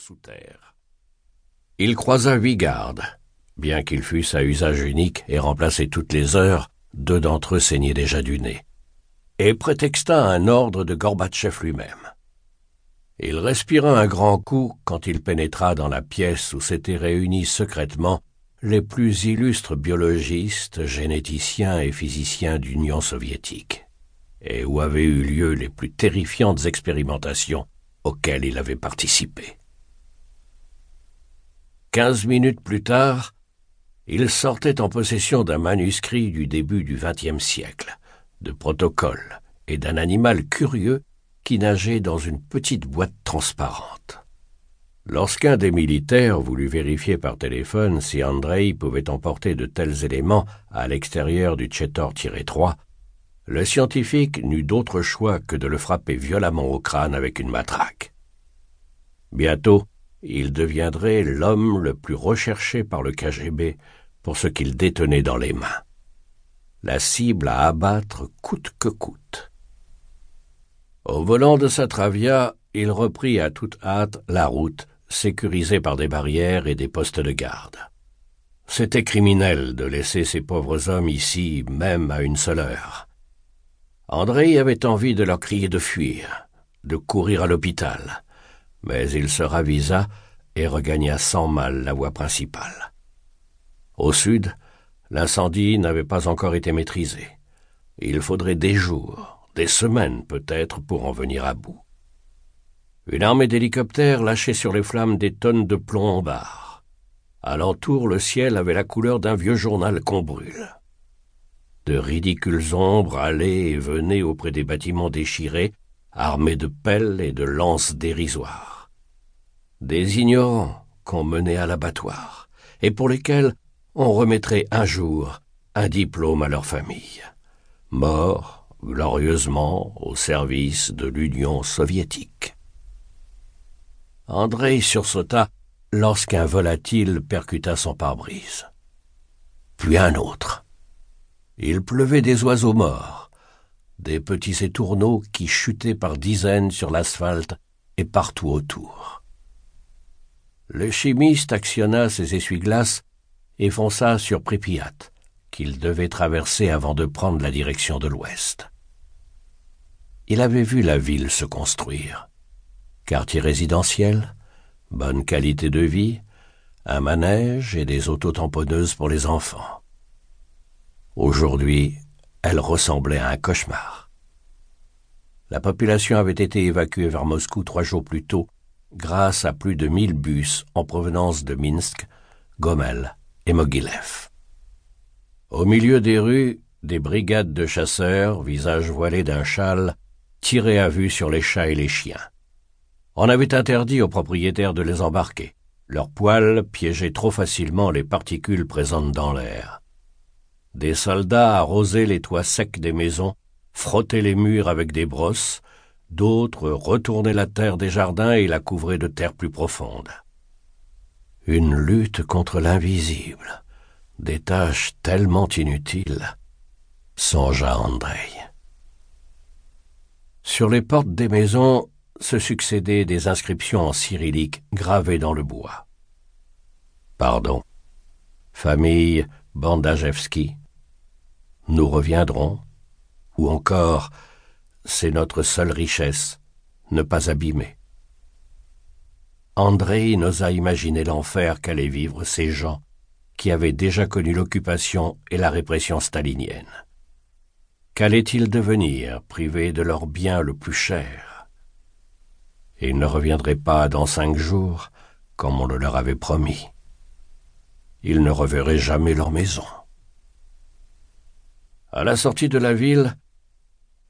sous terre. Il croisa huit gardes. Bien qu'ils fussent à usage unique et remplacés toutes les heures, deux d'entre eux saignaient déjà du nez, et prétexta un ordre de Gorbatchev lui-même. Il respira un grand coup quand il pénétra dans la pièce où s'étaient réunis secrètement les plus illustres biologistes, généticiens et physiciens d'Union soviétique, et où avaient eu lieu les plus terrifiantes expérimentations auxquelles il avait participé. Quinze minutes plus tard, il sortait en possession d'un manuscrit du début du XXe siècle, de protocoles et d'un animal curieux qui nageait dans une petite boîte transparente. Lorsqu'un des militaires voulut vérifier par téléphone si Andrei pouvait emporter de tels éléments à l'extérieur du Chetor-3, le scientifique n'eut d'autre choix que de le frapper violemment au crâne avec une matraque. Bientôt, il deviendrait l'homme le plus recherché par le KGB pour ce qu'il détenait dans les mains. La cible à abattre coûte que coûte. Au volant de sa Travia, il reprit à toute hâte la route, sécurisée par des barrières et des postes de garde. C'était criminel de laisser ces pauvres hommes ici, même à une seule heure. André avait envie de leur crier de fuir, de courir à l'hôpital, mais il se ravisa et regagna sans mal la voie principale. Au sud, l'incendie n'avait pas encore été maîtrisé. Il faudrait des jours, des semaines peut-être pour en venir à bout. Une armée d'hélicoptères lâchait sur les flammes des tonnes de plomb en barre. Alentour, le ciel avait la couleur d'un vieux journal qu'on brûle. De ridicules ombres allaient et venaient auprès des bâtiments déchirés, armés de pelles et de lances dérisoires. Des ignorants qu'on menait à l'abattoir, et pour lesquels on remettrait un jour un diplôme à leur famille. Morts, glorieusement au service de l'Union soviétique. André sursauta lorsqu'un volatile percuta son pare-brise. Puis un autre. Il pleuvait des oiseaux morts, des petits étourneaux qui chutaient par dizaines sur l'asphalte et partout autour. Le chimiste actionna ses essuie-glaces et fonça sur Pripyat, qu'il devait traverser avant de prendre la direction de l'ouest. Il avait vu la ville se construire. Quartier résidentiel, bonne qualité de vie, un manège et des autotamponneuses pour les enfants. Aujourd'hui, elle ressemblait à un cauchemar. La population avait été évacuée vers Moscou trois jours plus tôt grâce à plus de mille bus en provenance de Minsk, Gomel et Mogilev. Au milieu des rues, des brigades de chasseurs, visages voilés d'un châle, tiraient à vue sur les chats et les chiens. On avait interdit aux propriétaires de les embarquer. Leurs poils piégeaient trop facilement les particules présentes dans l'air. Des soldats arrosaient les toits secs des maisons, frottaient les murs avec des brosses, d'autres retournaient la terre des jardins et la couvraient de terre plus profonde. Une lutte contre l'invisible, des tâches tellement inutiles, songea André. Sur les portes des maisons se succédaient des inscriptions en cyrillique gravées dans le bois. Pardon. Famille Bandajewski. Nous reviendrons. Ou encore, c'est notre seule richesse, ne pas abîmer. André n'osa imaginer l'enfer qu'allaient vivre ces gens qui avait déjà connu l'occupation et la répression stalinienne. Qu'allaient-ils devenir, privés de leur bien le plus cher? Ils ne reviendraient pas dans cinq jours, comme on le leur avait promis. Ils ne reverraient jamais leur maison. À la sortie de la ville,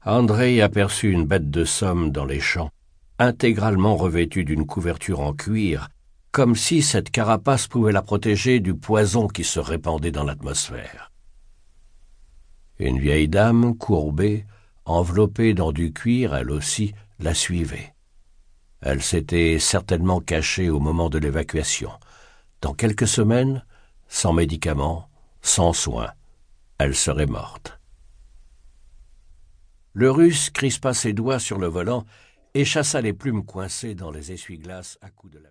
André aperçut une bête de somme dans les champs, intégralement revêtue d'une couverture en cuir comme si cette carapace pouvait la protéger du poison qui se répandait dans l'atmosphère. Une vieille dame, courbée, enveloppée dans du cuir, elle aussi, la suivait. Elle s'était certainement cachée au moment de l'évacuation. Dans quelques semaines, sans médicaments, sans soins, elle serait morte. Le russe crispa ses doigts sur le volant et chassa les plumes coincées dans les essuie-glaces à coups de la